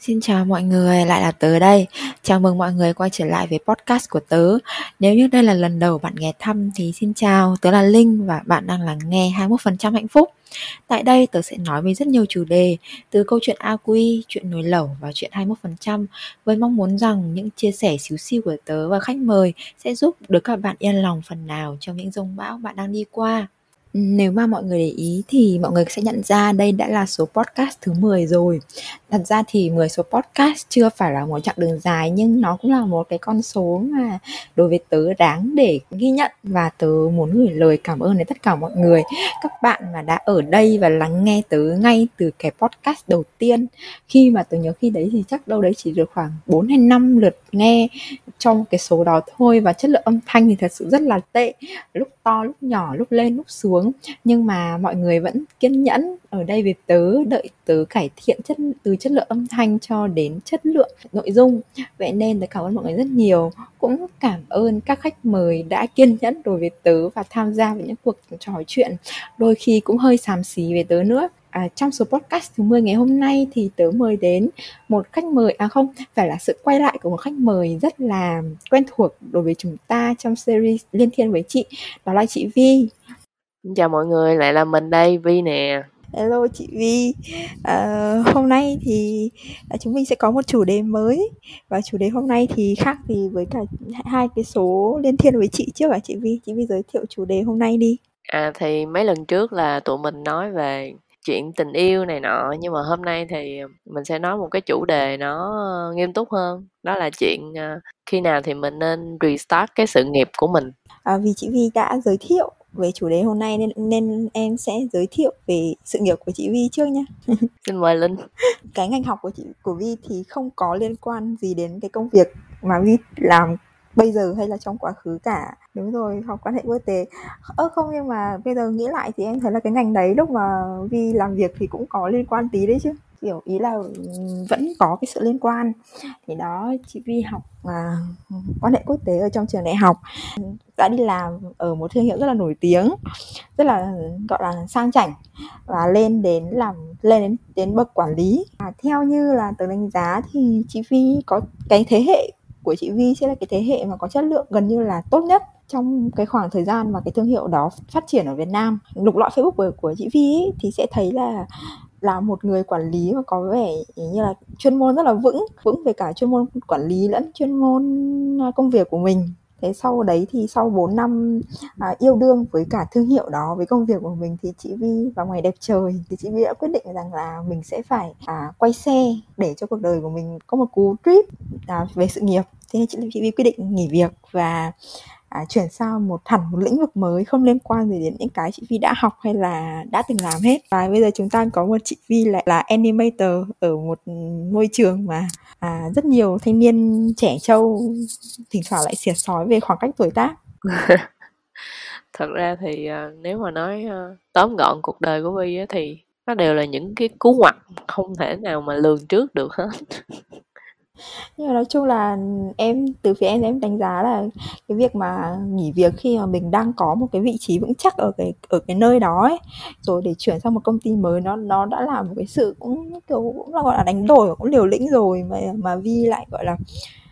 Xin chào mọi người, lại là tớ đây. Chào mừng mọi người quay trở lại với podcast của tớ. Nếu như đây là lần đầu bạn nghe thăm thì xin chào, tớ là Linh và bạn đang lắng nghe 21% hạnh phúc. Tại đây tớ sẽ nói về rất nhiều chủ đề, từ câu chuyện AQ, chuyện nồi lẩu và chuyện 21% với mong muốn rằng những chia sẻ xíu xiu của tớ và khách mời sẽ giúp được các bạn yên lòng phần nào trong những dông bão bạn đang đi qua. Nếu mà mọi người để ý thì mọi người sẽ nhận ra đây đã là số podcast thứ 10 rồi. Thật ra thì 10 số podcast chưa phải là một chặng đường dài nhưng nó cũng là một cái con số mà đối với tớ đáng để ghi nhận và tớ muốn gửi lời cảm ơn đến tất cả mọi người, các bạn mà đã ở đây và lắng nghe tớ ngay từ cái podcast đầu tiên. Khi mà tớ nhớ khi đấy thì chắc đâu đấy chỉ được khoảng 4 hay 5 lượt nghe trong cái số đó thôi và chất lượng âm thanh thì thật sự rất là tệ. Lúc to, lúc nhỏ, lúc lên, lúc xuống. Nhưng mà mọi người vẫn kiên nhẫn ở đây vì tớ đợi tớ cải thiện chất từ chất lượng âm thanh cho đến chất lượng nội dung. Vậy nên tớ cảm ơn mọi người rất nhiều. Cũng cảm ơn các khách mời đã kiên nhẫn đối với tớ và tham gia vào những cuộc trò chuyện. Đôi khi cũng hơi xàm xí về tớ nữa. À, trong số podcast thứ 10 ngày hôm nay thì tớ mời đến một khách mời à không phải là sự quay lại của một khách mời rất là quen thuộc đối với chúng ta trong series liên thiên với chị đó là chị Vi chào mọi người, lại là mình đây, Vi nè. Hello chị Vi. À, hôm nay thì à, chúng mình sẽ có một chủ đề mới và chủ đề hôm nay thì khác gì với cả hai cái số liên thiên với chị trước à chị Vi. Chị Vi giới thiệu chủ đề hôm nay đi. À thì mấy lần trước là tụi mình nói về chuyện tình yêu này nọ nhưng mà hôm nay thì mình sẽ nói một cái chủ đề nó nghiêm túc hơn đó là chuyện uh, khi nào thì mình nên restart cái sự nghiệp của mình à, vì chị Vi đã giới thiệu về chủ đề hôm nay nên nên em sẽ giới thiệu về sự nghiệp của chị Vi trước nhé. Xin mời Linh. Cái ngành học của chị của Vi thì không có liên quan gì đến cái công việc mà Vi làm bây giờ hay là trong quá khứ cả. Đúng rồi học quan hệ quốc tế. Ơ không nhưng mà bây giờ nghĩ lại thì em thấy là cái ngành đấy lúc mà vi làm việc thì cũng có liên quan tí đấy chứ. Kiểu ý là vẫn có cái sự liên quan. Thì đó chị Vi học à, quan hệ quốc tế ở trong trường đại học. Đã đi làm ở một thương hiệu rất là nổi tiếng rất là gọi là sang chảnh và lên đến làm lên đến đến bậc quản lý. À, theo như là tớ đánh giá thì chị Vi có cái thế hệ của chị Vi sẽ là cái thế hệ mà có chất lượng gần như là tốt nhất trong cái khoảng thời gian mà cái thương hiệu đó phát triển ở Việt Nam. Lục lọi Facebook của, của chị Vi ấy, thì sẽ thấy là là một người quản lý mà có vẻ như là chuyên môn rất là vững vững về cả chuyên môn quản lý lẫn chuyên môn à, công việc của mình. Thế sau đấy thì sau 4 năm à, yêu đương với cả thương hiệu đó với công việc của mình thì chị Vi vào ngày đẹp trời thì chị Vi đã quyết định rằng là mình sẽ phải à, quay xe để cho cuộc đời của mình có một cú trip à, về sự nghiệp thế nên chị, chị Vi quyết định nghỉ việc và à, chuyển sang một hẳn một lĩnh vực mới không liên quan gì đến những cái chị Vi đã học hay là đã từng làm hết. Và bây giờ chúng ta có một chị Vi lại là animator ở một môi trường mà à, rất nhiều thanh niên trẻ trâu thỉnh thoảng lại xỉa sói về khoảng cách tuổi tác. Thật ra thì uh, nếu mà nói uh, tóm gọn cuộc đời của Vi thì nó đều là những cái cú ngoặt không thể nào mà lường trước được hết. nhưng mà nói chung là em từ phía em em đánh giá là cái việc mà nghỉ việc khi mà mình đang có một cái vị trí vững chắc ở cái ở cái nơi đó ấy rồi để chuyển sang một công ty mới nó nó đã là một cái sự cũng kiểu cũng là gọi là đánh đổi cũng liều lĩnh rồi mà mà Vi lại gọi là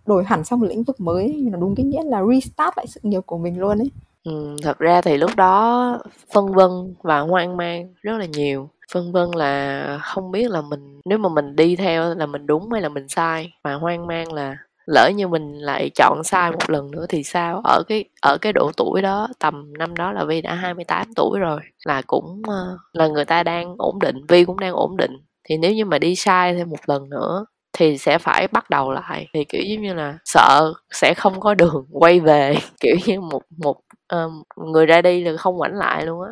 đổi hẳn sang một lĩnh vực mới nó đúng cái nghĩa là restart lại sự nghiệp của mình luôn ấy. Ừ, thật ra thì lúc đó phân vân và hoang mang rất là nhiều vân vân là không biết là mình, nếu mà mình đi theo là mình đúng hay là mình sai. Mà hoang mang là lỡ như mình lại chọn sai một lần nữa thì sao? Ở cái ở cái độ tuổi đó, tầm năm đó là Vi đã 28 tuổi rồi, là cũng ờ, là người ta đang ổn định Vi cũng đang ổn định. Thì nếu như mà đi sai thêm một lần nữa thì sẽ phải bắt đầu lại. Thì, kiểu, giống như là sợ sẽ không có đường quay về, kiểu như một một uh, người ra đi là không ngoảnh lại luôn á.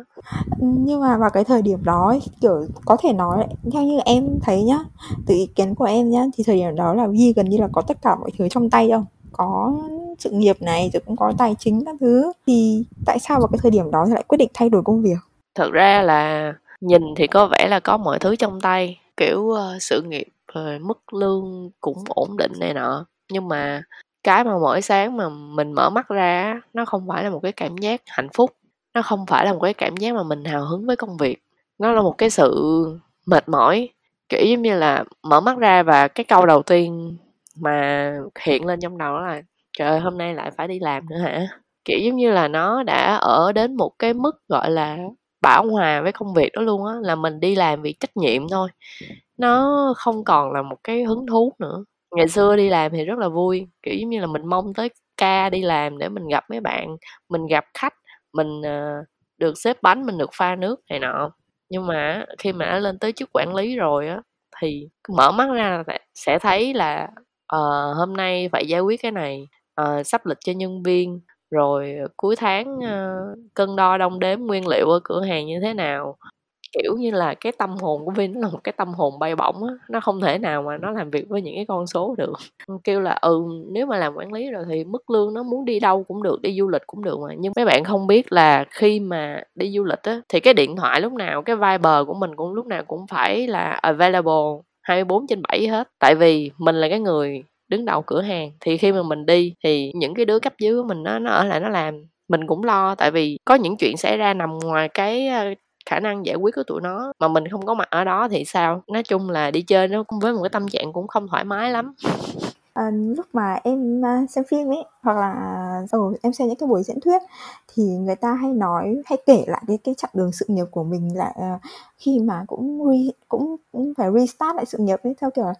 Nhưng mà vào cái thời điểm đó ấy, kiểu có thể nói theo như em thấy nhá từ ý kiến của em nhá thì thời điểm đó là Vi gần như là có tất cả mọi thứ trong tay đâu. Có sự nghiệp này rồi cũng có tài chính các thứ. Thì tại sao vào cái thời điểm đó lại quyết định thay đổi công việc? Thật ra là nhìn thì có vẻ là có mọi thứ trong tay kiểu uh, sự nghiệp rồi mức lương cũng ổn định này nọ. Nhưng mà cái mà mỗi sáng mà mình mở mắt ra nó không phải là một cái cảm giác hạnh phúc, nó không phải là một cái cảm giác mà mình hào hứng với công việc. Nó là một cái sự mệt mỏi, kiểu giống như là mở mắt ra và cái câu đầu tiên mà hiện lên trong đầu đó là, trời ơi, hôm nay lại phải đi làm nữa hả? Kiểu giống như là nó đã ở đến một cái mức gọi là bảo hòa với công việc đó luôn á, là mình đi làm vì trách nhiệm thôi. Nó không còn là một cái hứng thú nữa ngày xưa đi làm thì rất là vui kiểu giống như là mình mong tới ca đi làm để mình gặp mấy bạn mình gặp khách mình uh, được xếp bánh mình được pha nước này nọ. Nhưng mà khi mà đã lên tới chức quản lý rồi á thì mở mắt ra là sẽ thấy là uh, hôm nay phải giải quyết cái này uh, sắp lịch cho nhân viên rồi cuối tháng uh, cân đo đong đếm nguyên liệu ở cửa hàng như thế nào kiểu như là, cái tâm hồn của Vin nó là một cái tâm hồn bay bổng á, nó không thể nào mà nó làm việc với những cái con số được. Ừ, kêu là ừ nếu mà làm quản lý rồi thì mức lương nó muốn đi đâu cũng được, đi du lịch cũng được mà. Nhưng mấy bạn không biết là khi mà đi du lịch á, thì cái điện thoại lúc nào, cái Viber của mình cũng lúc nào cũng phải là available 24 trên 7 hết. Tại vì mình là cái người đứng đầu cửa hàng, thì khi mà mình đi thì những cái đứa cấp dưới của mình nó nó ở lại nó làm. Mình cũng lo, tại vì có những chuyện xảy ra nằm ngoài cái khả năng giải quyết của tụi nó mà mình không có mặt ở đó thì sao? Nói chung là đi chơi nó cũng với một cái tâm trạng cũng không thoải mái lắm. À, lúc mà em à, xem phim ấy hoặc là ừ, em xem những cái buổi diễn thuyết thì người ta hay nói hay kể lại cái cái chặng đường sự nghiệp của mình là à, khi mà cũng re, cũng, cũng phải restart lại sự nghiệp ấy theo kiểu là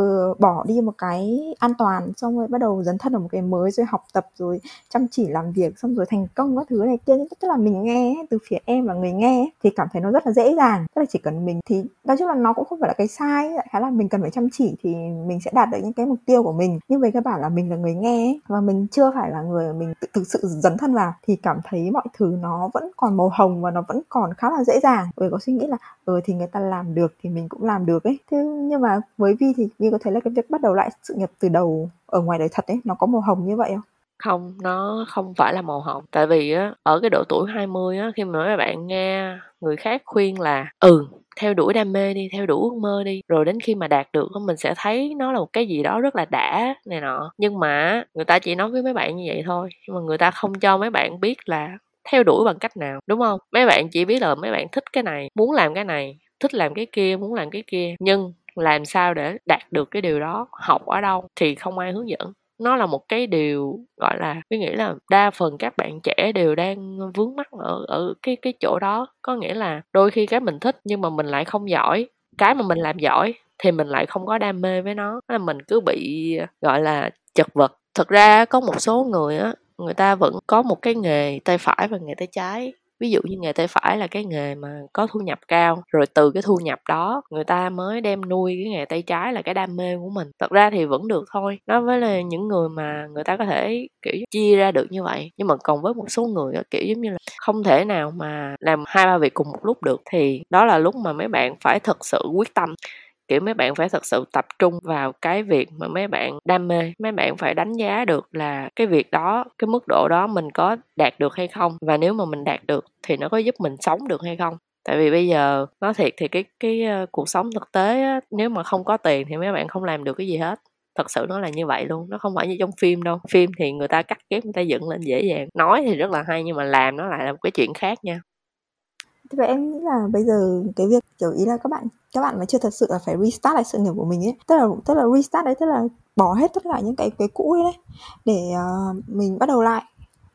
uh, bỏ đi một cái an toàn xong rồi bắt đầu dấn thân vào một cái mới rồi học tập rồi chăm chỉ làm việc xong rồi thành công các thứ này kia. Tức là mình nghe từ phía em là người nghe thì cảm thấy nó rất là dễ dàng. Tức là chỉ cần mình thì nói chung là nó cũng không phải là cái sai khá là mình cần phải chăm chỉ thì mình sẽ đạt được những cái mục tiêu của mình. Nhưng về các bản là mình là người nghe và mình chưa phải là người mình tự, thực sự dấn thân vào thì cảm thấy mọi thứ nó vẫn còn màu hồng và nó vẫn còn khá là dễ dàng. Bởi có suy nghĩ là ừ thì người ta làm được thì mình cũng làm được ấy. Thế nhưng mà với vi thì vi có thấy là cái việc bắt đầu lại sự nghiệp từ đầu ở ngoài đời thật ấy, nó có màu hồng như vậy không? Không, nó không phải là màu hồng. Tại vì á, ở cái độ tuổi 20 á, khi mà mấy bạn nghe người khác khuyên là ừ theo đuổi đam mê đi, theo đuổi ước mơ đi, rồi đến khi mà đạt được mình sẽ thấy nó là một cái gì đó rất là đã này nọ. Nhưng mà người ta chỉ nói với mấy bạn như vậy thôi, nhưng mà người ta không cho mấy bạn biết là theo đuổi bằng cách nào, đúng không mấy bạn chỉ biết là mấy bạn thích cái này, muốn làm cái này, thích làm cái kia, muốn làm cái kia, nhưng làm sao để đạt được cái điều đó, học ở đâu thì không ai hướng dẫn. Nó là một cái điều, gọi là, tôi nghĩ là đa phần các bạn trẻ đều đang vướng mắc ở ở cái cái chỗ đó. Có nghĩa là đôi khi cái mình thích nhưng mà mình lại không giỏi, cái mà mình làm giỏi thì mình lại không có đam mê với nó, là mình cứ bị, gọi là, chật vật. Thực ra có một số người á người ta vẫn có một cái nghề tay phải và nghề tay trái. Ví dụ như nghề tay phải là cái nghề mà có thu nhập cao, rồi từ cái thu nhập đó người ta mới đem nuôi cái nghề tay trái là cái đam mê của mình. Thật ra thì vẫn được thôi nó với là những người mà người ta có thể, kiểu, chia ra được như vậy. Nhưng mà còn với một số người kiểu, giống như là không thể nào mà làm hai ba việc cùng một lúc được, thì đó là lúc mà mấy bạn phải thật sự quyết tâm kiểu mấy bạn phải thật sự tập trung vào cái việc mà mấy bạn đam mê mấy bạn phải đánh giá được là cái việc đó cái mức độ đó mình có đạt được hay không? Và nếu mà mình đạt được thì nó có giúp mình sống được hay không? Tại vì bây giờ nói thiệt thì cái cái ờ, cuộc sống thực tế á, nếu mà không có tiền thì mấy bạn không làm được cái gì hết. Thật sự nó là như vậy luôn nó không phải như trong phim đâu. Phim thì người ta cắt ghép người ta dựng lên dễ dàng. Nói thì rất là hay nhưng mà làm nó lại là một cái chuyện khác nha. Thế vậy em nghĩ là bây giờ cái việc kiểu ý là các bạn các bạn mà chưa thật sự là phải restart lại sự nghiệp của mình ấy tức là tức là restart đấy tức là bỏ hết tất cả những cái cái cũ đấy để uh, mình bắt đầu lại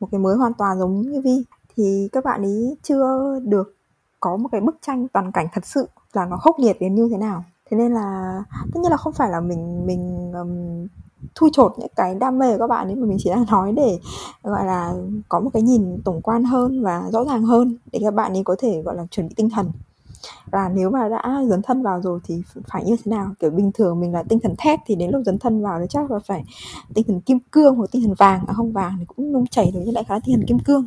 một cái mới hoàn toàn giống như vi. Thì các bạn ấy chưa được có một cái bức tranh toàn cảnh thật sự là nó khốc liệt đến như thế nào. Thế nên là tất nhiên là không phải là mình mình um, thui chột những cái đam mê của các bạn ấy mà mình chỉ đang nói để, gọi là, có một cái nhìn tổng quan hơn và rõ ràng hơn để các bạn ấy có thể, gọi là, chuẩn bị tinh thần. Và nếu mà đã dấn thân vào rồi thì phải như thế nào? Kiểu bình thường mình là tinh thần thép thì đến lúc dấn thân vào thì chắc là phải tinh thần kim cương hoặc tinh thần vàng à không vàng thì cũng nung chảy được nhưng lại khá là tinh thần kim cương.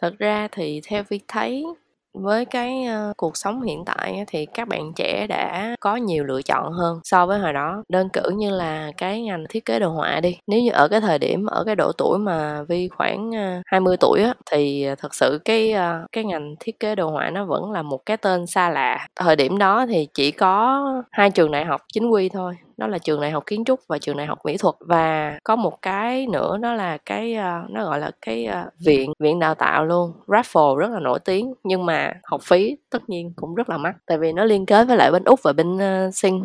Thật ra thì theo việc thấy với cái uh, cuộc sống hiện tại thì các bạn trẻ đã có nhiều lựa chọn hơn so với hồi đó. Đơn cử như là cái ngành thiết kế đồ họa đi nếu như ở cái thời điểm ở cái độ tuổi mà vi khoảng ờ, uh, 20 tuổi á thì ờ, thật sự cái uh, cái ngành thiết kế đồ họa nó vẫn là một cái tên xa lạ. Thời điểm đó thì chỉ có hai trường đại học chính quy thôi đó là trường đại học kiến trúc và trường đại học mỹ thuật. Và có một cái nữa đó là cái ờ, nó gọi là cái ờ, viện viện đào tạo luôn. Raffle rất là nổi tiếng nhưng mà học phí tất nhiên cũng rất là mắc tại vì nó liên kết với lại bên úc và bên uh, ờ, sinh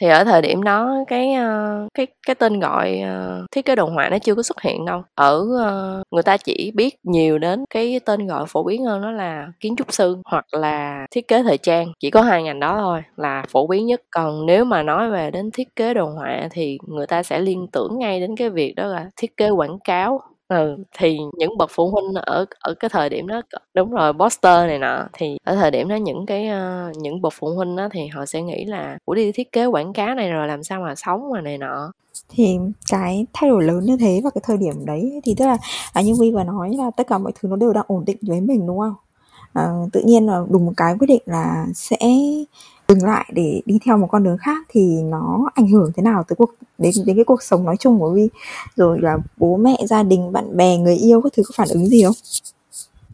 thì ở thời điểm đó cái uh, cái cái tên gọi uh, thiết kế đồ họa nó chưa có xuất hiện đâu. Ở uh, người ta chỉ biết nhiều đến cái tên gọi phổ biến hơn đó là kiến trúc sư hoặc là thiết kế thời trang. Chỉ có hai ngành đó thôi là phổ biến nhất. Còn nếu mà nói về đến thiết kế đồ họa thì người ta sẽ liên tưởng ngay đến cái việc đó là thiết kế quảng cáo ừ thì những bậc phụ huynh ở ở cái thời điểm đó đúng rồi poster này nọ thì ở thời điểm đó những cái uh, những bậc phụ huynh đó thì họ sẽ nghĩ là ủa đi thiết kế quảng cáo này rồi làm sao mà sống mà này nọ. Thì cái thay đổi lớn như thế vào cái thời điểm đấy thì tức là à, như Vi vừa nói là tất cả mọi thứ nó đều đang ổn định với mình đúng không? À, tự nhiên là đùng một cái quyết định là sẽ dừng lại để đi theo một con đường khác thì nó ảnh hưởng thế nào tới cuộc, đến đến cái cuộc sống nói chung của Vi rồi là bố mẹ, gia đình, bạn bè, người yêu các thứ có phản ứng gì không?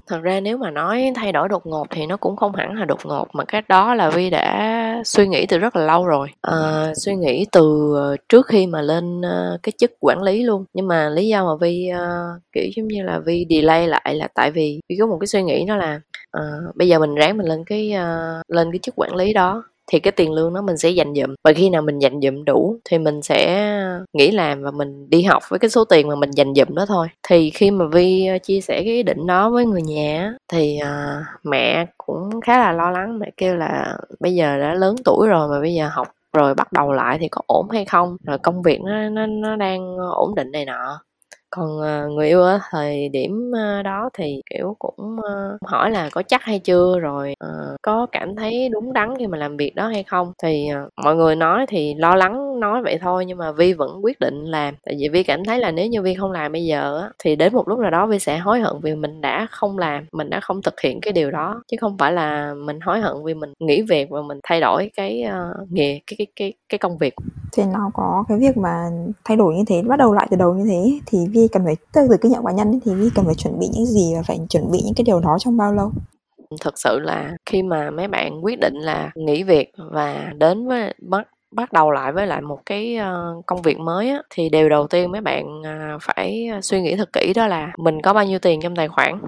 Thật ra nếu mà nói thay đổi đột ngột thì nó cũng không hẳn là đột ngột mà cái đó là vi đã suy nghĩ từ rất là lâu rồi. À, suy nghĩ từ ờ, trước khi mà lên ờ, cái chức quản lý luôn. Nhưng mà lý do mà vi uh, kiểu giống như là vi delay lại là tại vì vi có một cái suy nghĩ đó là uh, bây giờ mình ráng mình lên cái uh, lên cái chức quản lý đó thì cái tiền lương đó mình sẽ dành dụm. Và khi nào mình dành dụm đủ thì mình sẽ nghỉ làm và mình đi học với cái số tiền mà mình dành dụm đó thôi. Thì khi mà vi ờ, chia sẻ cái ý định đó với người nhà thì uh, mẹ cũng khá là lo lắng. Mẹ kêu là bây giờ đã lớn tuổi rồi mà bây giờ học rồi bắt đầu lại thì có ổn hay không? Rồi công việc nó nó nó đang ổn định này nọ còn ờ, người yêu ở thời điểm ờ, đó thì kiểu cũng ờ, hỏi là có chắc hay chưa? Rồi có cảm thấy đúng đắn khi mà làm việc đó hay không? Thì mọi người nói thì lo lắng nói vậy thôi nhưng mà vi vẫn quyết định làm. Tại vì vi cảm thấy là nếu như vi không làm bây giờ thì đến một lúc nào đó vi sẽ hối hận vì mình đã không làm mình đã không thực hiện cái điều đó. Chứ không phải là mình hối hận vì mình nghỉ việc và mình thay đổi cái uh, nghề cái cái cái cái công việc. Thì nó có cái việc mà thay đổi như thế bắt đầu lại từ đầu như thế thì vi cần phải từ từ cái nhận cá nhân thì vi cần phải chuẩn bị những gì và phải chuẩn bị những cái điều đó trong bao lâu? Thực sự là khi mà mấy bạn quyết định là nghỉ việc và đến với bắt bắt đầu lại với lại một cái ờ, công việc mới á, thì điều đầu tiên mấy bạn ờ, phải suy nghĩ thật kỹ đó là mình có bao nhiêu tiền trong tài khoản.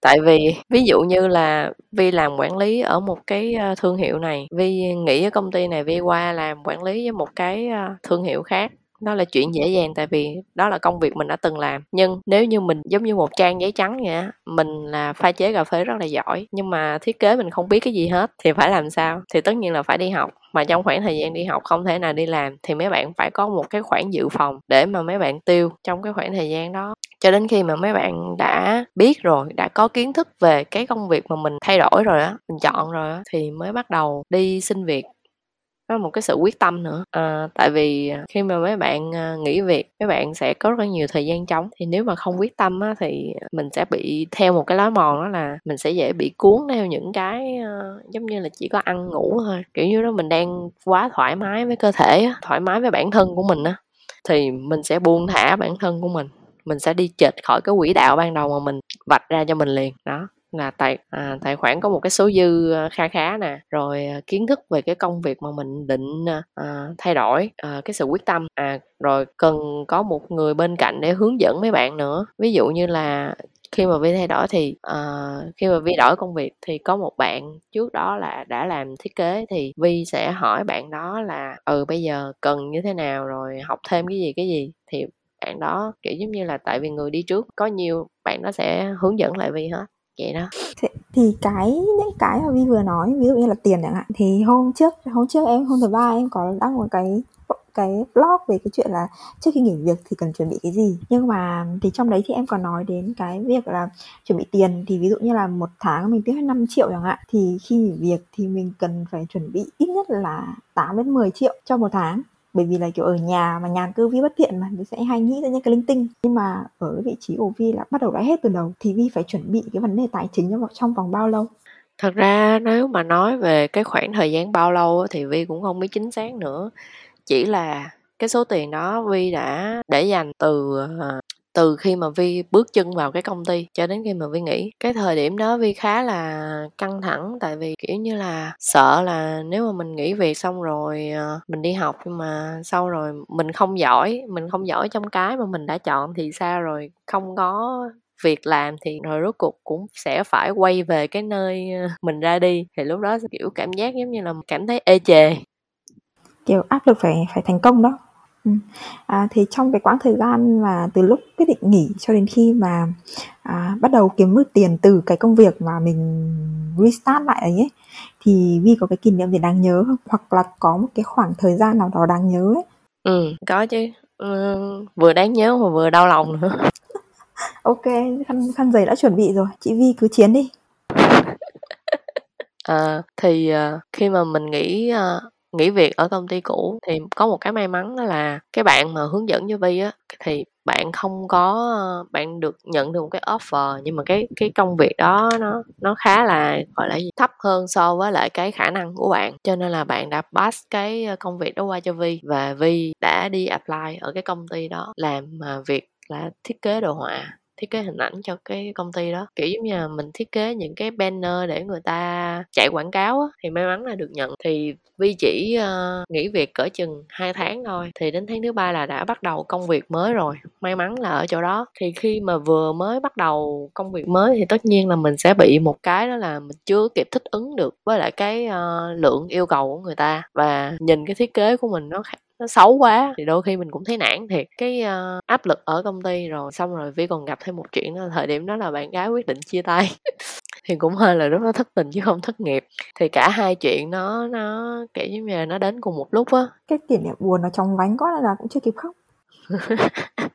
Tại vì ví dụ như là vi làm quản lý ở một cái ờ, thương hiệu này vi nghĩ ở công ty này vi qua làm quản lý với một cái thương hiệu khác đó là chuyện dễ dàng tại vì đó là công việc mình đã từng làm. Nhưng nếu như mình, giống như một trang giấy trắng vậy á, mình là pha chế cà phê rất là giỏi, nhưng mà thiết kế mình không biết cái gì hết thì phải làm sao? Thì tất nhiên là phải đi học. Mà trong khoảng thời gian đi học không thể nào đi làm thì mấy bạn phải có một cái khoản dự phòng để mà mấy bạn tiêu trong cái khoảng thời gian đó. Cho đến khi mà mấy bạn đã biết rồi, đã có kiến thức về cái công việc mà mình thay đổi rồi á, mình chọn rồi á, thì mới bắt đầu đi xin việc có một cái sự quyết tâm nữa. À, tại vì khi mà mấy bạn ờ, nghỉ việc mấy bạn sẽ có rất là nhiều thời gian trống. Thì nếu mà không quyết tâm á, thì mình sẽ bị theo một cái lối mòn đó là mình sẽ dễ bị cuốn theo những cái uh, giống như là chỉ có ăn ngủ thôi. Kiểu như đó mình đang quá thoải mái với cơ thể á, thoải mái với bản thân của mình á thì mình sẽ buông thả bản thân của mình. Mình sẽ đi chệch khỏi cái quỹ đạo ban đầu mà mình vạch ra cho mình liền. Đó là tài à, tài khoản có một cái số dư ờ, kha khá nè rồi à, kiến thức về cái công việc mà mình định à, thay đổi à, cái sự quyết tâm. À rồi cần có một người bên cạnh để hướng dẫn mấy bạn nữa. Ví dụ như là khi mà vi thay đổi thì uh, khi mà vi đổi công việc thì có một bạn trước đó là đã làm thiết kế thì vi sẽ hỏi bạn đó là ừ bây giờ cần như thế nào rồi học thêm cái gì cái gì? Thì bạn đó kiểu giống như là tại vì người đi trước có nhiều bạn nó sẽ hướng dẫn lại vi hết vậy đó. Thì, thì cái những cái mà vi vừa nói ví dụ như là tiền chẳng hạn thì hôm trước hôm trước em hôm thứ ba em có đăng một cái cái blog về cái chuyện là trước khi nghỉ việc thì cần chuẩn bị cái gì. Nhưng mà thì trong đấy thì em còn nói đến cái việc là chuẩn bị tiền. Thì ví dụ như là một tháng mình tiêu hết 5 triệu chẳng hạn thì khi nghỉ việc thì mình cần phải chuẩn bị ít nhất là 8 đến 10 triệu cho một tháng bởi vì là, kiểu, ở nhà mà nhà cư vi bất thiện mà mình sẽ hay nghĩ ra những cái linh tinh. Nhưng mà ở cái vị trí của vi là bắt đầu đã hết từ đầu, thì vi phải chuẩn bị cái vấn đề tài chính trong vòng bao lâu? Thật ra nếu mà nói về cái khoảng thời gian bao lâu thì vi cũng không biết chính xác nữa. Chỉ là cái số tiền đó vi đã để dành từ ờ, từ khi mà vi bước chân vào cái công ty cho đến khi mà vi nghỉ. Cái thời điểm đó vi khá là căng thẳng, tại vì, kiểu như là, sợ là nếu mà mình nghỉ việc xong rồi ờ, mình đi học nhưng mà sau rồi mình không giỏi, mình không giỏi trong cái mà mình đã chọn thì sao rồi, không có việc làm thì rồi rốt cuộc cũng sẽ phải quay về cái nơi ờ, mình ra đi. Thì lúc đó, kiểu, cảm giác giống như là cảm thấy ê chề. Kiểu áp lực phải phải thành công đó ừ. à, thì trong cái quãng thời gian mà từ lúc quyết định nghỉ cho đến khi mà à, bắt đầu kiếm được tiền từ cái công việc mà mình restart lại ấy, ấy thì Vi có cái kỷ niệm gì đáng nhớ không? Hoặc là có một cái khoảng thời gian nào đó đáng nhớ ấy? Ừ có chứ. Ừ, vừa đáng nhớ mà vừa đau lòng nữa. Ok khăn khăn giấy đã chuẩn bị rồi. Chị Vi cứ chiến đi. À, thì uh, khi mà mình nghĩ uh, nghỉ việc ở công ty cũ thì có một cái may mắn đó là cái bạn mà hướng dẫn cho Vi á, thì bạn không có, bạn được nhận được một cái offer, nhưng mà cái cái công việc đó nó nó khá là, gọi là gì, thấp hơn so với lại cái khả năng của bạn. Cho nên là bạn đã pass cái ờ, công việc đó qua cho Vi và Vi đã đi apply ở cái công ty đó làm ờ, việc là thiết kế đồ họa thiết kế hình ảnh cho cái công ty đó. Kiểu giống như là mình thiết kế những cái banner để người ta chạy quảng cáo á, thì may mắn là được nhận. Thì Vi chỉ uh, nghỉ việc cỡ chừng 2 tháng thôi thì đến tháng thứ ba là đã bắt đầu công việc mới rồi. May mắn là ở chỗ đó. Thì khi mà vừa mới bắt đầu công việc mới thì tất nhiên là mình sẽ bị một cái đó là mình chưa kịp thích ứng được với lại cái uh, lượng yêu cầu của người ta. Và nhìn cái thiết kế của mình nó nó xấu quá. Thì đôi khi mình cũng thấy nản thiệt. Cái uh, áp lực ở công ty rồi xong rồi vi còn gặp thêm một chuyện đó thời điểm đó là bạn gái quyết định chia tay. Thì cũng hơi là rất là thất tình chứ không thất nghiệp. Thì cả hai chuyện nó nó kiểu như là nó đến cùng một lúc á. Cái kỷ niệm buồn nó trong vánh quá là cũng chưa kịp khóc.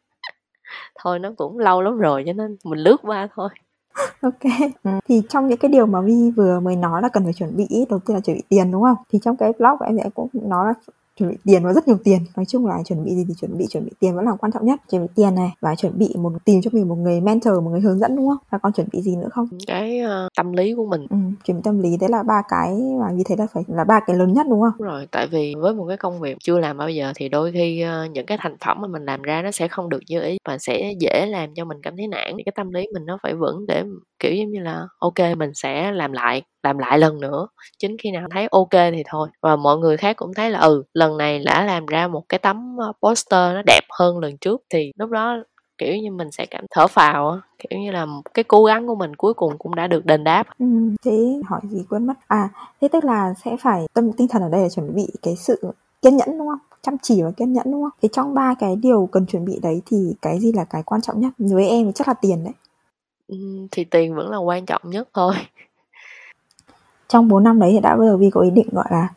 Thôi nó cũng lâu lắm rồi cho nên mình lướt qua thôi. Ok. Ừ. thì trong những cái điều mà vi vừa mới nói là cần phải chuẩn bị đầu tiên là chuẩn bị tiền đúng không? Thì trong cái blog của em sẽ cũng nói là chuẩn bị tiền và rất nhiều tiền. Nói chung là chuẩn bị gì thì chuẩn bị chuẩn bị tiền vẫn là quan trọng nhất. Chuẩn bị tiền này và chuẩn bị một tìm cho mình một người mentor một người hướng dẫn đúng không? Và còn chuẩn bị gì nữa không? Cái uh, tâm lý của mình. Ừ, chuẩn bị tâm lý. Đấy là ba cái mà như thế là phải là ba cái lớn nhất đúng không? Đúng rồi tại vì với một cái công việc chưa làm bao giờ thì đôi khi uh, những cái thành phẩm mà mình làm ra nó sẽ không được như ý và sẽ dễ làm cho mình cảm thấy nản. Thì cái tâm lý mình nó phải vững để kiểu giống như là ok mình sẽ làm lại làm lại lần nữa. Chính khi nào thấy ok thì thôi. Và mọi người khác cũng thấy là ừ lần này đã làm ra một cái tấm ờ, poster nó đẹp hơn lần trước thì lúc đó kiểu như mình sẽ cảm thở phào kiểu như là cái cố gắng của mình cuối cùng cũng đã được đền đáp. Ừ, thế hỏi gì quên mất. À thế tức là sẽ phải tâm tinh thần ở đây là chuẩn bị cái sự kiên nhẫn đúng không? Chăm chỉ và kiên nhẫn đúng không? Thế trong ba cái điều cần chuẩn bị đấy thì cái gì là cái quan trọng nhất? Với em chắc là tiền đấy thì tiền vẫn là quan trọng nhất thôi. Trong 4 năm đấy thì đã bao giờ Vi có ý định gọi là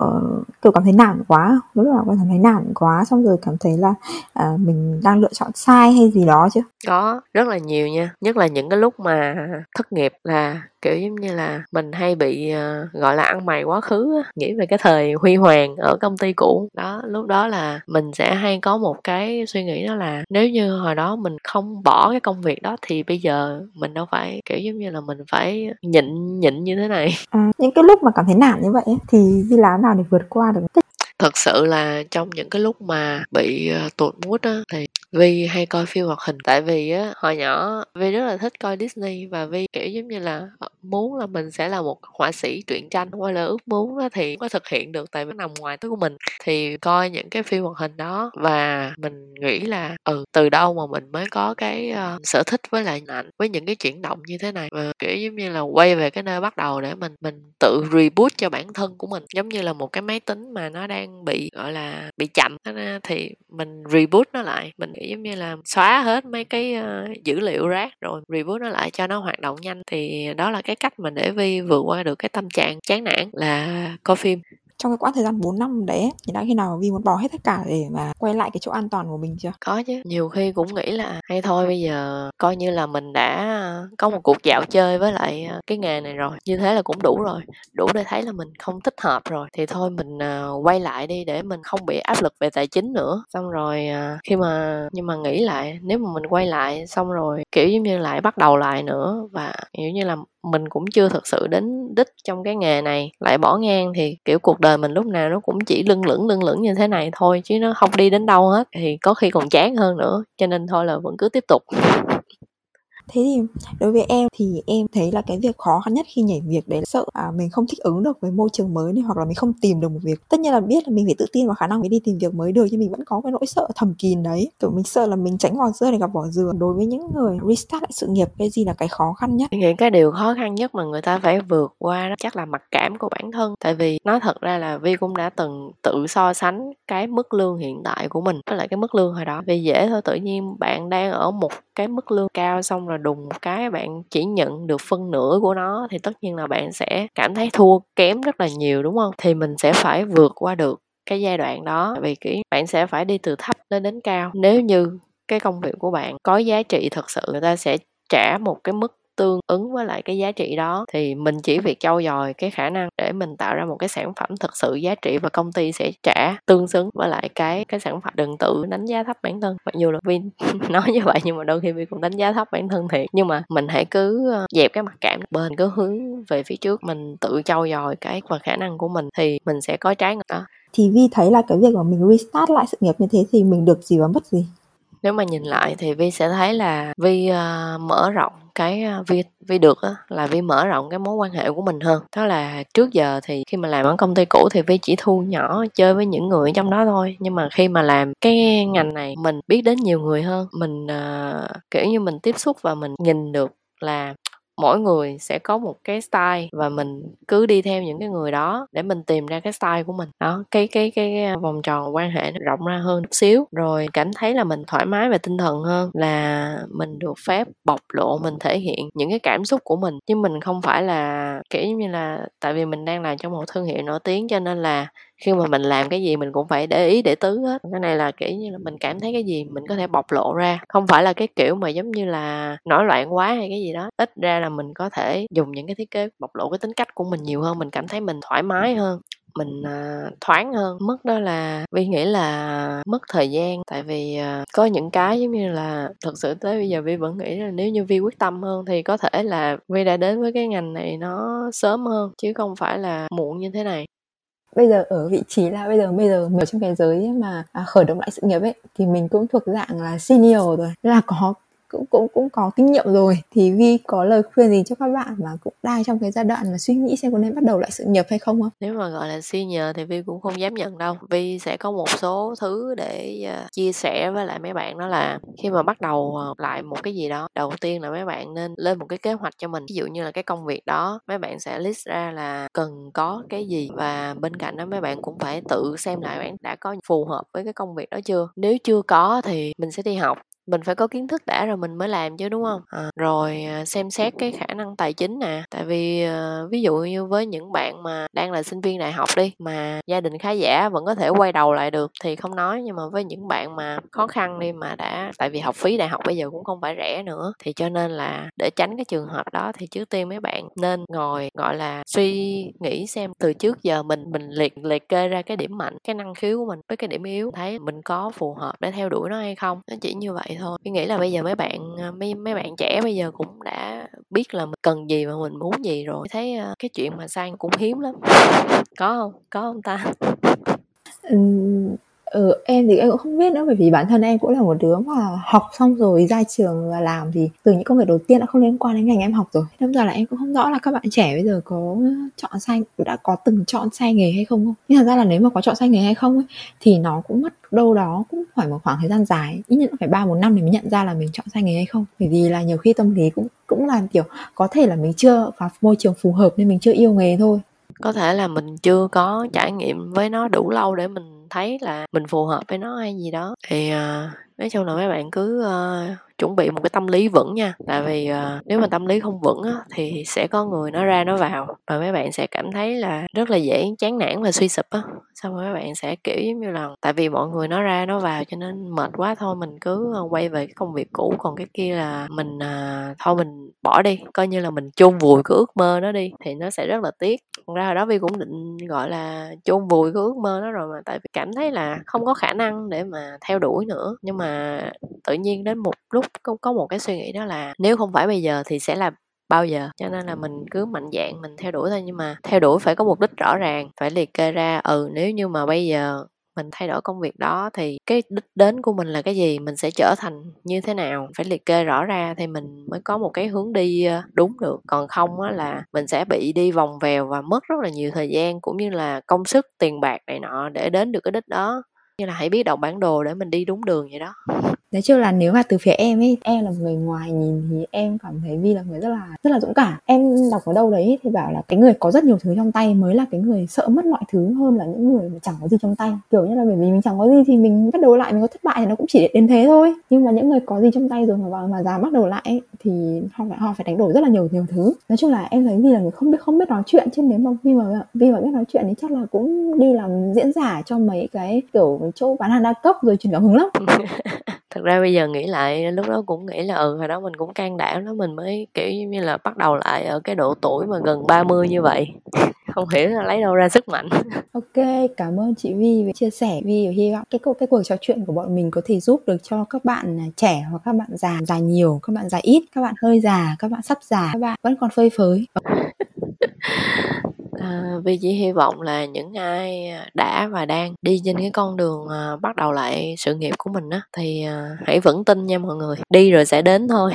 uh, kiểu cảm thấy nản quá lúc nào cảm thấy nản quá xong rồi cảm thấy là uh, mình đang lựa chọn sai hay gì đó chứ? Có rất là nhiều nha. Nhất là những cái lúc mà thất nghiệp là kiểu giống như là mình hay bị uh, gọi là ăn mày quá khứ á, nghĩ về cái thời huy hoàng ở công ty cũ. Đó lúc đó là mình sẽ hay có một cái suy nghĩ đó là nếu như hồi đó mình không bỏ cái công việc đó thì bây giờ mình đâu phải kiểu giống như là mình phải nhịn nhịn như thế này. À, những cái lúc mà cảm thấy nản như vậy thì đi làm nào để vượt qua được? Thật sự là trong những cái lúc mà bị ờ, tụt mút á thì Vi hay coi phim hoạt hình. Tại vì á hồi nhỏ Vi rất là thích coi Disney và Vi kiểu giống như là ờ, muốn là mình sẽ là một họa sĩ truyện tranh hoặc là ước muốn đó thì có thực hiện được tại vì nằm ngoài túi của mình. Thì coi những cái phim hoạt hình đó và mình nghĩ là ừ từ đâu mà mình mới có cái uh, sở thích với lại ảnh với những cái chuyển động như thế này. Và kiểu giống như là quay về cái nơi bắt đầu để mình mình tự reboot cho bản thân của mình. Giống như là một cái máy tính mà nó đang bị gọi là bị chậm thì mình reboot nó lại. Mình giống như là xóa hết mấy cái uh, dữ liệu rác rồi reboot nó lại cho nó hoạt động nhanh. Thì đó là cái cách mà để vi vượt qua được cái tâm trạng chán nản là coi phim trong cái quãng thời gian 4 năm đấy thì đã khi nào Vi muốn bỏ hết tất cả để mà quay lại cái chỗ an toàn của mình chưa? Có chứ, nhiều khi cũng nghĩ là à, hay thôi bây giờ coi như là mình đã có một cuộc dạo chơi với lại à, cái nghề này rồi, như thế là cũng đủ rồi, đủ để thấy là mình không thích hợp rồi thì thôi mình à, quay lại đi để mình không bị áp lực về tài chính nữa. Xong rồi khi mà nhưng mà nghĩ lại nếu mà mình quay lại xong rồi kiểu giống như lại bắt đầu lại nữa và kiểu như là mình cũng chưa thực sự đến đích trong cái nghề này. Lại bỏ ngang thì, kiểu, cuộc đời mình lúc nào nó cũng chỉ lưng lửng lưng lửng như thế này thôi, chứ nó không đi đến đâu hết. Thì có khi còn chán hơn nữa, cho nên thôi là vẫn cứ tiếp tục thế thì đối với em thì em thấy là cái việc khó khăn nhất khi nhảy việc đấy là sợ à, mình không thích ứng được với môi trường mới này hoặc là mình không tìm được một việc. Tất nhiên là biết là mình phải tự tin vào khả năng mới đi tìm việc mới được nhưng mình vẫn có cái nỗi sợ thầm kín đấy. Kiểu mình sợ là mình tránh vỏ dưa để gặp vỏ dừa. Đối với những người restart lại sự nghiệp cái gì là cái khó khăn nhất? Những cái điều khó khăn nhất mà người ta phải vượt qua đó chắc là mặc cảm của bản thân. Tại vì nói thật ra là vi cũng đã từng tự so sánh cái mức lương hiện tại của mình với lại cái mức lương hồi đó. Vì dễ thôi tự nhiên bạn đang ở một cái mức lương cao xong rồi đùng một cái bạn chỉ nhận được phân nửa của nó thì tất nhiên là bạn sẽ cảm thấy thua kém rất là nhiều, đúng không? Thì mình sẽ phải vượt qua được cái giai đoạn đó, vì kỹ bạn sẽ phải đi từ thấp lên đến cao. Nếu như cái công việc của bạn có giá trị thật sự, người ta sẽ trả một cái mức tương ứng với lại cái giá trị đó, thì mình chỉ việc trau dồi cái khả năng để mình tạo ra một cái sản phẩm thực sự giá trị và công ty sẽ trả tương xứng với lại cái cái sản phẩm. Đừng tự đánh giá thấp bản thân. Mặc dù là viên nói như vậy nhưng mà đôi khi Vin cũng đánh giá thấp bản thân thiệt. Nhưng mà mình hãy cứ ờ, dẹp cái mặt cảm bên cứ hướng về phía trước, mình tự trau dồi cái và khả năng của mình thì mình sẽ có trái đó. Thì vi thấy là cái việc mà mình restart lại sự nghiệp như thế thì mình được gì và mất gì? Nếu mà nhìn lại thì vi sẽ thấy là vi uh, mở rộng cái ờ, vi vi được á, là vi mở rộng cái mối quan hệ của mình hơn. Đó là trước giờ thì khi mà làm ở công ty cũ thì vi chỉ thu nhỏ chơi với những người trong đó thôi. Nhưng mà khi mà làm cái ngành này mình biết đến nhiều người hơn. Mình uh, kiểu như mình tiếp xúc và mình nhìn được là mỗi người sẽ có một cái style và mình cứ đi theo những cái người đó để mình tìm ra cái style của mình. Đó cái cái cái, cái à, vòng tròn quan hệ nó rộng ra hơn chút xíu rồi cảm thấy là mình thoải mái về tinh thần hơn là mình được phép bộc lộ mình thể hiện những cái cảm xúc của mình. Chứ mình không phải là kiểu như là tại vì mình đang làm trong một thương hiệu nổi tiếng cho nên là khi mà mình làm cái gì mình cũng phải để ý, để tứ hết. Cái này là, kiểu như là, mình cảm thấy cái gì mình có thể bộc lộ ra, không phải là cái kiểu mà giống như là nổi loạn quá hay cái gì đó. Ít ra là mình có thể dùng những cái thiết kế bộc lộ cái tính cách của mình nhiều hơn, mình cảm thấy mình thoải mái hơn, mình à, thoáng hơn. Mất đó là vi nghĩ là mất thời gian, tại vì à, có những cái giống như là, thật sự tới bây giờ vi vẫn nghĩ là nếu như vi quyết tâm hơn thì có thể là vi đã đến với cái ngành này nó sớm hơn, chứ không phải là muộn như thế này bây giờ ở vị trí là bây giờ bây giờ ở trong cái giới mà à, khởi động lại sự nghiệp ấy thì mình cũng thuộc dạng là senior rồi. Là có cũng cũng cũng có kinh nghiệm rồi thì Vi có lời khuyên gì cho các bạn mà cũng đang trong cái giai đoạn mà suy nghĩ xem có nên bắt đầu lại sự nghiệp hay không không? Nếu mà gọi là suy nhờ thì Vi cũng không dám nhận đâu. Vi sẽ có một số thứ để à, chia sẻ với lại mấy bạn đó là khi mà bắt đầu à, lại một cái gì đó, đầu tiên là mấy bạn nên lên một cái kế hoạch cho mình. Ví dụ như là cái công việc đó, mấy bạn sẽ list ra là cần có cái gì và bên cạnh đó mấy bạn cũng phải tự xem lại bạn đã có phù hợp với cái công việc đó chưa. Nếu chưa có thì mình sẽ đi học mình phải có kiến thức đã rồi mình mới làm chứ đúng không? À, rồi xem xét cái khả năng tài chính nè. Tại vì uh, ví dụ như với những bạn mà đang là sinh viên đại học đi mà gia đình khá giả vẫn có thể quay đầu lại được thì không nói. Nhưng mà với những bạn mà khó khăn đi mà đã tại vì học phí đại học bây giờ cũng không phải rẻ nữa thì cho nên là để tránh cái trường hợp đó thì trước tiên mấy bạn nên ngồi gọi là suy nghĩ xem từ trước giờ mình mình liệt liệt kê ra cái điểm mạnh cái năng khiếu của mình với cái điểm yếu. Thấy mình có phù hợp để theo đuổi nó hay không. Nó chỉ như vậy thôi. Tôi nghĩ là bây giờ mấy bạn à, mấy mấy bạn trẻ bây giờ cũng đã biết là mình cần gì và mình muốn gì rồi. Thấy à, cái chuyện mà sang cũng hiếm lắm. Có không? Có không ta? Ừ, em thì em cũng không biết nữa bởi vì bản thân em cũng là một đứa mà học xong rồi ra trường và làm thì từ những công việc đầu tiên đã không liên quan đến ngành em học rồi. Đâm ra là em cũng không rõ là các bạn trẻ bây giờ có chọn sai đã có từng chọn sai nghề hay không không. Nhưng thật ra là nếu mà có chọn sai nghề hay không ấy, thì nó cũng mất đâu đó cũng phải một khoảng thời gian dài, ít nhất phải ba một năm để mới nhận ra là mình chọn sai nghề hay không. Bởi vì là nhiều khi tâm lý cũng cũng là kiểu có thể là mình chưa vào môi trường phù hợp nên mình chưa yêu nghề thôi có thể là mình chưa có trải nghiệm với nó đủ lâu để mình thấy là mình phù hợp với nó hay gì đó. Thì uh, nói chung là mấy bạn cứ uh, chuẩn bị một cái tâm lý vững nha. Tại vì uh, nếu mà tâm lý không vững á, thì sẽ có người nó ra nó vào và mấy bạn sẽ cảm thấy là rất là dễ chán nản và suy sụp á. Xong rồi mấy bạn sẽ kiểu giống như là tại vì mọi người nó ra nó vào cho nên mệt quá thôi mình cứ ờ, quay về cái công việc cũ còn cái kia là mình uh, thôi mình bỏ đi coi như là mình chôn vùi cái ước mơ đó đi thì nó sẽ rất là tiếc. Thật ra hồi đó vi cũng định gọi là chôn vùi cái ước mơ đó rồi mà tại vì cảm thấy là không có khả năng để mà theo đuổi nữa. Nhưng mà tự nhiên đến một lúc có, có một cái suy nghĩ đó là nếu không phải bây giờ thì sẽ là bao giờ. Cho nên là mình cứ mạnh dạn mình theo đuổi thôi nhưng mà theo đuổi phải có mục đích rõ ràng phải liệt kê ra ừ nếu như mà bây giờ mình thay đổi công việc đó thì cái đích đến của mình là cái gì mình sẽ trở thành như thế nào phải liệt kê rõ ra thì mình mới có một cái hướng đi ờ, đúng được. Còn không á là mình sẽ bị đi vòng vèo và mất rất là nhiều thời gian cũng như là công sức tiền bạc này nọ để đến được cái đích đó như là hãy biết đọc bản đồ để mình đi đúng đường vậy đó. Nói chung là nếu mà từ phía em ấy em là người ngoài nhìn thì em cảm thấy vi là người rất là rất là dũng cảm. Em đọc ở đâu đấy thì bảo là cái người có rất nhiều thứ trong tay mới là cái người sợ mất mọi thứ hơn là những người mà chẳng có gì trong tay. Kiểu như là bởi vì mình chẳng có gì thì mình bắt đầu lại mình có thất bại thì nó cũng chỉ đến thế thôi. Nhưng mà những người có gì trong tay rồi mà vào mà dám bắt đầu lại ấy, thì họ phải họ phải đánh đổi rất là nhiều nhiều thứ. Nói chung là em thấy vi là người không biết không biết nói chuyện chứ nếu mà vi mà vi mà biết nói chuyện thì chắc là cũng đi làm diễn giả cho mấy cái kiểu chỗ bán hàng đa cấp rồi truyền cảm hứng lắm. Thật ra bây giờ nghĩ lại lúc đó cũng nghĩ là ừ hồi đó mình cũng can đảm đó mình mới kiểu như là bắt đầu lại ở cái độ tuổi mà gần 30 như vậy. Không hiểu là lấy đâu ra sức mạnh. Ok cảm ơn chị Vi về chia sẻ. Vi hy vọng cái cuộc cái cuộc trò chuyện của bọn mình có thể giúp được cho các bạn trẻ hoặc các bạn già già nhiều các bạn già ít các bạn hơi già các bạn sắp già các bạn vẫn còn phơi phới À, vì chỉ hy vọng là những ai à, đã và đang đi trên cái con đường à, bắt đầu lại sự nghiệp của mình á thì à, hãy vững tin nha mọi người. Đi rồi sẽ đến thôi.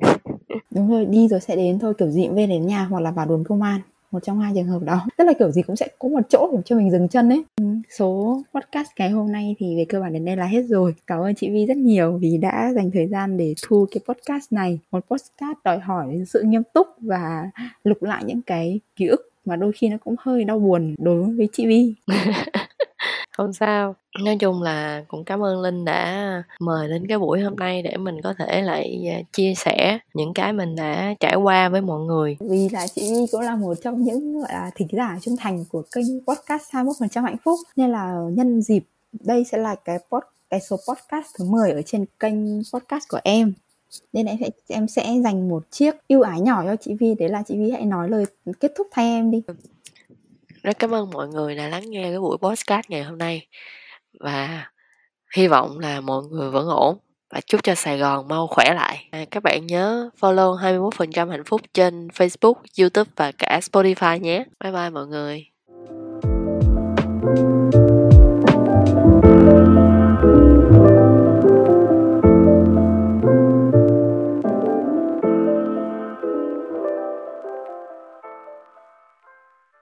Đúng rồi đi rồi sẽ đến thôi kiểu gì cũng về đến nhà hoặc là vào đồn công an một trong hai trường hợp đó. Tức là kiểu gì cũng sẽ có một chỗ để cho mình dừng chân ấy. Ừ, số podcast ngày hôm nay thì về cơ bản đến đây là hết rồi. Cảm ơn chị Vi rất nhiều vì đã dành thời gian để thu cái podcast này. Một podcast đòi hỏi sự nghiêm túc và lục lại những cái ký ức mà đôi khi nó cũng hơi đau buồn đối với chị Vi không sao. Nói chung là cũng cảm ơn linh đã mời đến cái buổi hôm nay để mình có thể lại à, chia sẻ những cái mình đã trải qua với mọi người. Vì là chị Vi cũng là một trong những gọi là thính giả trung thành của kênh podcast 21% hạnh phúc. Nên là nhân dịp đây sẽ là cái pod cái số podcast thứ 10 ở trên kênh podcast của em nên em sẽ em sẽ dành một chiếc ưu ái nhỏ cho chị Vi đấy là chị Vi hãy nói lời kết thúc thay em đi rất cảm ơn mọi người đã lắng nghe cái buổi podcast ngày hôm nay và hy vọng là mọi người vẫn ổn và chúc cho Sài Gòn mau khỏe lại. À, các bạn nhớ follow 21% hạnh phúc trên Facebook, YouTube và cả Spotify nhé. Bye bye mọi người.